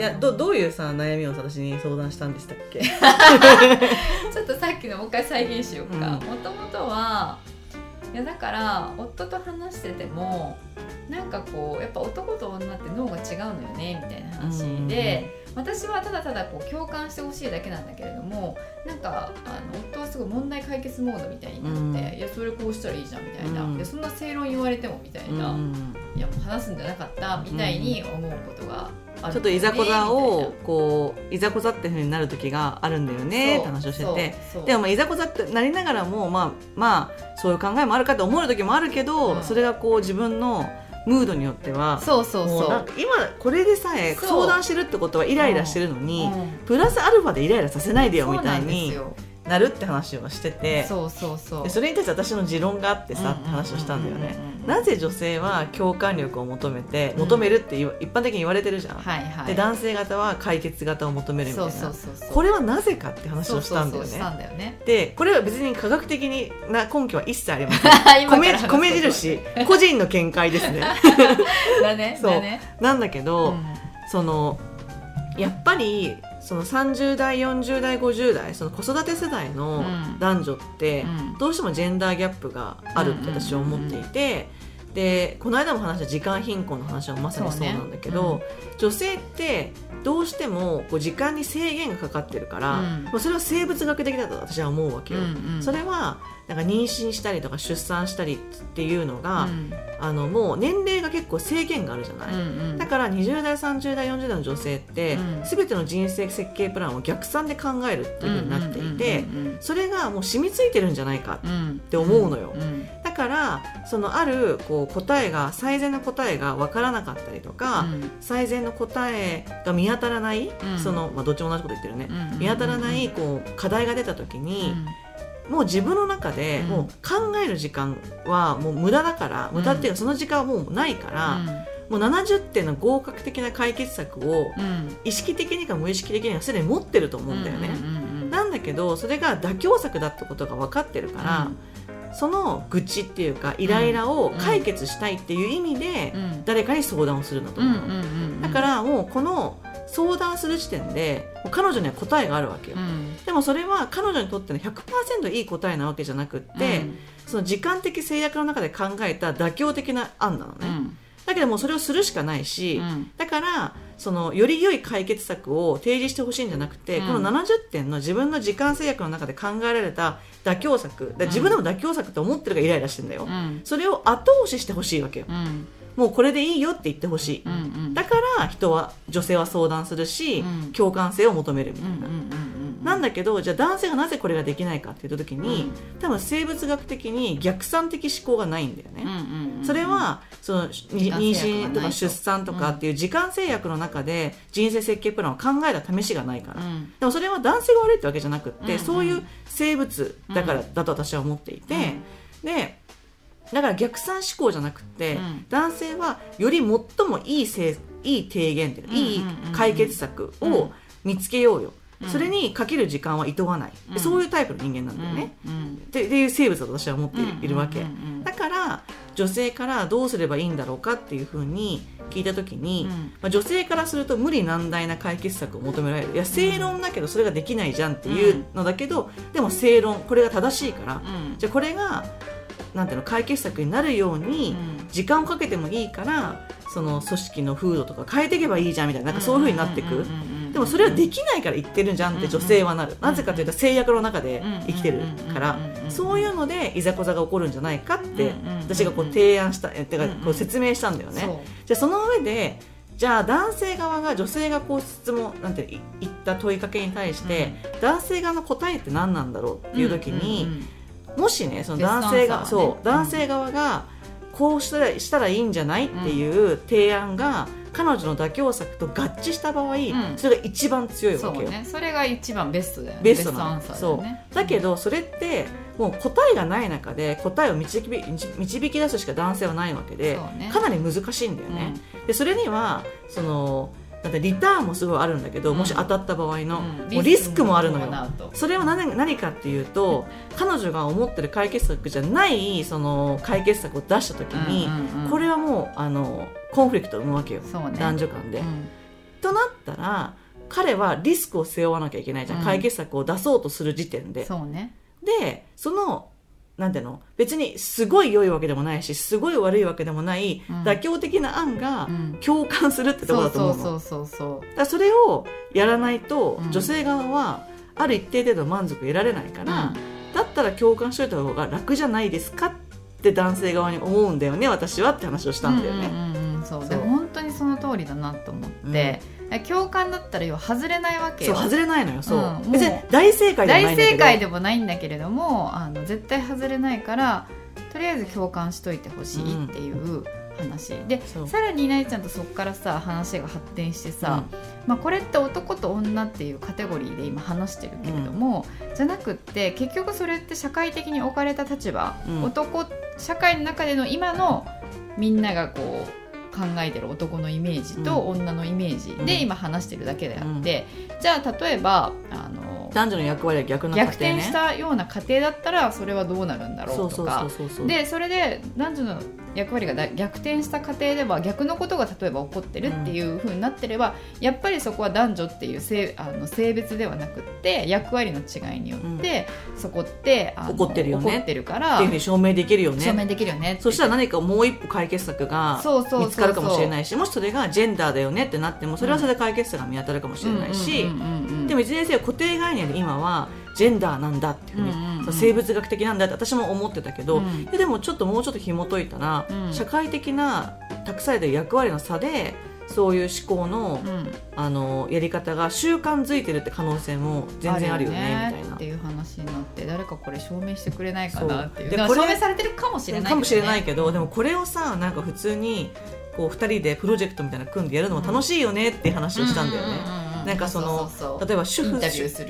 いや、ど、どういうさ、悩みを私に相談したんでしたっけ？ちょっとさっきのもう一回再現しようか。うん。もともとは、いやだから、夫と話してても、なんかこう、やっぱ男と女って脳が違うのよね、みたいな話で、私はただただこう共感してほしいだけなんだけれどもなんかあの夫はすごい問題解決モードみたいになって、うん。いやそれこうしたらいいじゃんみたいな、うん。いやそんな正論言われてもみたいな、うん。いやもう話すんじゃなかったみたいに思うことがある、ちょっといざこざみを、こう、いざこざってふうになる時があるんだよね、なって話をしてて。でもまあいざこざってなりながらもまあまあそういう考えもあるかと思う時もあるけど、うんそれがこう自分のムードによってはそうそうそう。今これでさえ相談してるってことはイライラしてるのに、うん。プラスアルファでイライラさせないでよみたいそうなんですによなるって話をしててそうそうそう。でそれに対して私の持論があってさって話をしたんだよね。なぜ女性は共感力を求めてうん。求めるって言わ一般的に言われてるじゃん、はいはい。で男性型は解決型を求めるみたいそなうそうそうそう。これはなぜかって話をしたんだよね。でこれは別に科学的にな根拠は一切ありません。米 米印。個人の見解ですね。だねそう。だね。なんだけど、うん。そのやっぱりその30代40代50代その子育て世代のうん。男女って、うん。どうしてもジェンダーギャップがあるって私は思っていて、でこの間も話した時間貧困の話はまさにそうなんだけど、そうね女性ってどうしてもこう時間に制限がかかってるから、うん。まあそれは生物学的だと私は思うわけよ。うんうん。それはなんか妊娠したりとか出産したりっていうのが、うん。あのもう年齢が結構制限があるじゃない、うんうん。だから20代30代40代の女性って、うん。全ての人生設計プランを逆算で考えるっていうふうになっていてうんそれがもう染みついてるんじゃないかうんうんって思うのよんだからそのあるこう答えが最善の答えが分からなかったりとか、うん。最善の答えが見当たらない、うん。そのまあ、どっちも同じこと言ってるね、うん見当たらないこう課題が出た時うに、ん。もう自分の中でうん。もう考える時間はもう無駄だから、無駄っていうかその時間はもうないから、もう70点の合格的な解決策をうん。意識的にか無意識的にはすでに持ってると思うんだよね。うんうんうんなんだけどそれが妥協策だってことが分かってるから、その愚痴っていうかイライラを解決したいっていう意味で、うん。誰かに相談をするんだとうん思うだからもうこの相談する時点で彼女には答えがあるわけよ、うん。でもそれは彼女にとっての100%いい答えなわけじゃなくって、その時間的制約の中で考えた妥協的な案なのね、うん。だけどもうそれをするしかないし、うんだからそのより良い解決策を提示してほしいんじゃなくて、うん。この70点の自分の時間制約の中で考えられた妥協策自分でも妥協策と思ってるからイライラしてんだよ、うん。それを後押ししてほしいわけよ。うん。もうこれでいいよって言ってほしい、うんうん。だから人は女性は相談するし、うん。共感性を求めるみたいな、うんうんうんうんなんだけどじゃあ男性がなぜこれができないかって言った時に、多分生物学的に逆算的思考がないんだよね、それはその妊娠とか出産とかっていう時間制約の中で人生設計プランを考えた試しがないから、うん。でもそれは男性が悪いってわけじゃなくって、うんそういう生物だからだと私は思っていて、でだから逆算思考じゃなくって、うん。男性はより最もいいせいい提言っていうか、いい解決策うん。を見つけようよ、うんそれにかける時間はいとわない、でうん。そういうタイプの人間なんだよね、うん。ってっていう生物だと私は思っているわけ、うんうんうんだから女性からどうすればいいんだろうかっていうふうに聞いた時に、うん。まあ、女性からすると無理難題な解決策を求められる。いや正論だけどそれができないじゃんっていうのだけど、でも正論これが正しいから、うん。じゃあこれがなんていうの解決策になるようにうん。時間をかけてもいいからその組織の風土とか変えていけばいいじゃんみたいななんかそういうふうになっていく。でもそれはできないから言ってるんじゃんって女性はなる、なぜかというと制約の中で生きてるから、そういうのでいざこざが起こるんじゃないかって私がこう提案したえてかこう説明したんだよね、じゃあその上でじゃあ男性側が女性がこう質問なんてい言った問いかけに対して、男性側の答えって何なんだろうっていう時に、もしねその男性が、そう男性側がこうしたらしたらいいんじゃないっていう提案が彼女の妥協策と合致した場合、ん。それが一番強いわけよ、ね。それが一番ベストだよね。ベストなの。アンサーだそう。だけどそれってもう答えがない中で答えを導き導き出すしか男性はないわけで、ね。かなり難しいんだよね、でそれにはそのだってリターンもすごいあるんだけど、うん。もし当たった場合の、うん。もうリスクもあるのよ。それは何何かっていうと彼女が思ってる解決策じゃないその解決策を出した時に、うんうんうん。これはもうあのコンフリクトを生むわけよ、ね。男女間で。うん。となったら彼はリスクを背負わなきゃいけないじゃん。解決策を出そうとする時点で。そうね。でそのなんていうの？別にすごい良いわけでもないしすごい悪いわけでもない、うん。妥協的な案がうん。共感するってところだと思うの。そうそうそうだからそれをやらないと、うん。女性側はある一定程度満足得られないから、だったら共感しといた方が楽じゃないですかって男性側に思うんだよね私はって話をしたんだよね。うんうんうんうん。そう。本当にその通りだなと思って、共感だったら要は外れないわけよ。そう外れないのよそう、うん別に大正解ではない大んだけど。正解でもないんだけれどもあの絶対外れないからとりあえず共感しといてほしいっていう話、でそう。さらにないちゃんとそこからさ話が発展してさ、まあ、これって男と女っていうカテゴリーで今話してるけれども、じゃなくって結局それって社会的に置かれた立場、うん。男社会の中での今のみんながこう考えてる男のイメージと女のイメージうん。で今話してるだけであって、じゃあ例えばあの男女の役割は逆な家庭逆ね転したような家庭だったらそれはどうなるんだろそうとかでそれで男女の役割がだ逆転した家庭では逆のことが例えば起こってるっていう風になってれば、やっぱりそこは男女っていう性あの性別ではなくって役割の違いによって、そこって起こってるよね。起こってるからっていうふうに証明できるよ証ね明できるよねそしたら何かもう一歩解決策が見つかるかもしれないしもしそれがジェンダーだよねってなってもそれはそれで解決策が見当たるかもしれないし、でも一年生は固定概念で今はジェンダーなんだっていうふうに、うんうんうん。生物学的なんだって私も思ってたけど、うん。いやでもちょっともうちょっと紐解いたら、うん。社会的な託されてる役割の差でそういう思考の,、うん。あのやり方が習慣づいてるって可能性も全然あるよねみたいな。っていう話になって誰かこれ証明してくれないかなっていう。でこれ証明されてるかもしれないね。かもしれないけどでもこれをさなんか普通にこう2人でプロジェクトみたいなの組んでやるのも楽しいよねっていう話をしたんだよね。うううなんかその例えば主婦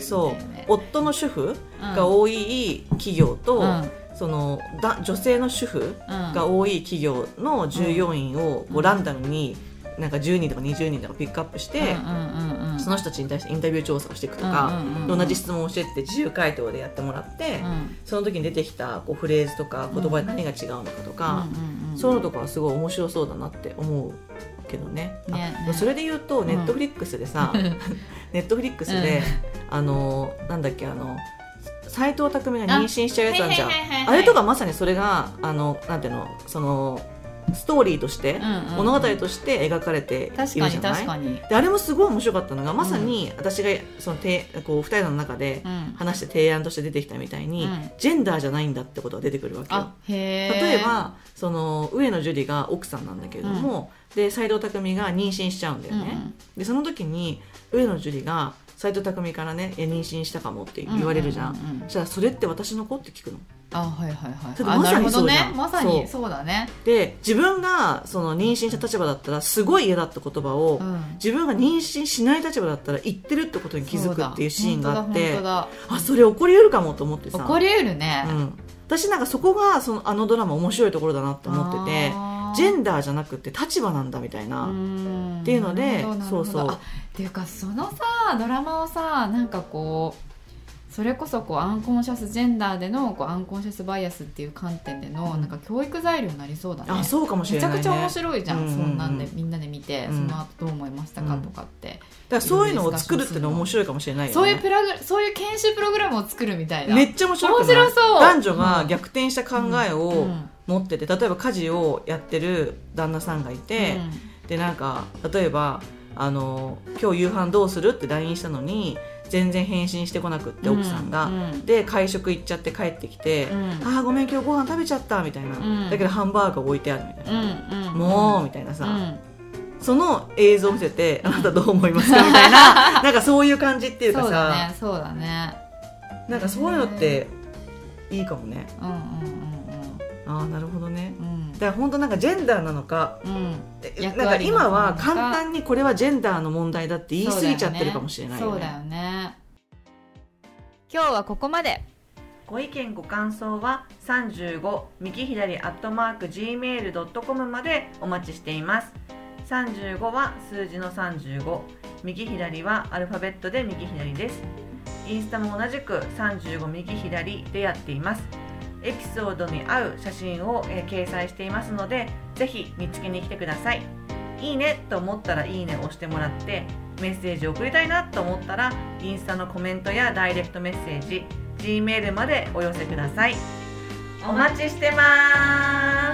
そう。夫の主婦うん。が多い企業と、うん。そのだ女性の主婦うん。が多い企業の従業員をこうランダムになんか10人とか20人とかピックアップして、その人たちに対してインタビュー調査をしていくとか、同じ質問をしてって自由回答でやってもらって、うん。その時に出てきたこうフレーズとか言葉で何が違うのかとか、そういうのとかはすごい面白そうだなって思うけどね。あねね。それで言うとん。ネットフリックスでさ、ネットフリックスで、あのなんだっけあの斎藤工が妊娠しちゃうやつあるじゃん。あれとかまさにそれがあのなんていうのそのストーリーとして、うんうんうん。物語として描かれているじゃない？確かにであれもすごい面白かったのがまさに私がそのてこう2人の中でうん。話して提案として出てきたみたいに、うん。ジェンダーじゃないんだってことが出てくるわけよ。例えばその上野樹里が奥さんなんだけれども、で斎藤工が妊娠しちゃうんだよね、うんでその時に上野樹里が斎藤工からね妊娠したかもって言われるじゃん,、うんうんうんうん。そしたらそれって私の子って聞くの。あはいはいはい。まさにあなるほどそうねまさにそそうだね。で自分がその妊娠した立場だったらすごい嫌だった言葉を、うん。自分が妊娠しない立場だったら言ってるってことに気づくっていうシーンがあってあそれ起こりうるかもと思ってさ起こりうるね、うん、私なんかそこがそのあのドラマ面白いところだなって思っててジェンダーじゃなくて立場なんだみたいな、ん。っていうのでそうそう。あっていうかそのさドラマをさなんかこうそれこそこうアンコンシャスジェンダーでのこうアンコンシャスバイアスっていう観点での、うん。なんか教育材料になりそうだね。あそうかもしれない、ね、めちゃくちゃ面白いじゃん、うんうんうんそんなん。でみんなで見て、うんその後どう思いましたかとかって、だからそういうのを作るっていうのは面白いかもしれないよね。そういうプラグそういう研修プログラムを作るみたいなめっちゃ面白い？面白そう。男女が逆転した考えうをん持ってて例えば家事をやってる旦那さんがいて、でなんか例えばあの「今日夕飯どうする?」って LINE したのに全然返信してこなくって奥さんが、うんで会食行っちゃって帰ってきて「うん。あーごめん今日ご飯食べちゃった」みたいな、ん。だけどハンバーガー置いてあるみたいな、うんうん。もうみたいなさ、うん。その映像を見せて「あなたどう思いますか?」みたいな。なんかそういう感じっていうかそうださ、ねそうだね。なんかそういうのっていいかもね。うんうんうんああなるほどね。うん。うんだから本当なんかジェンダーなのかうん。なんか今は簡単にこれはジェンダーの問題だって言い過ぎちゃってるかもしれないよね。そうだよね。今日はここまで。ご意見ご感想は35右左アットマーク gmail.com までお待ちしています。35は数字の35右左はアルファベットで右左です。インスタも同じく35右左でやっていますエピソードに合う写真を、えー掲載していますのでぜひ見つけに来てください。いいねと思ったらいいねを押してもらってメッセージを送りたいなと思ったらインスタのコメントやダイレクトメッセージ Gmail までお寄せください。お待ちしてます。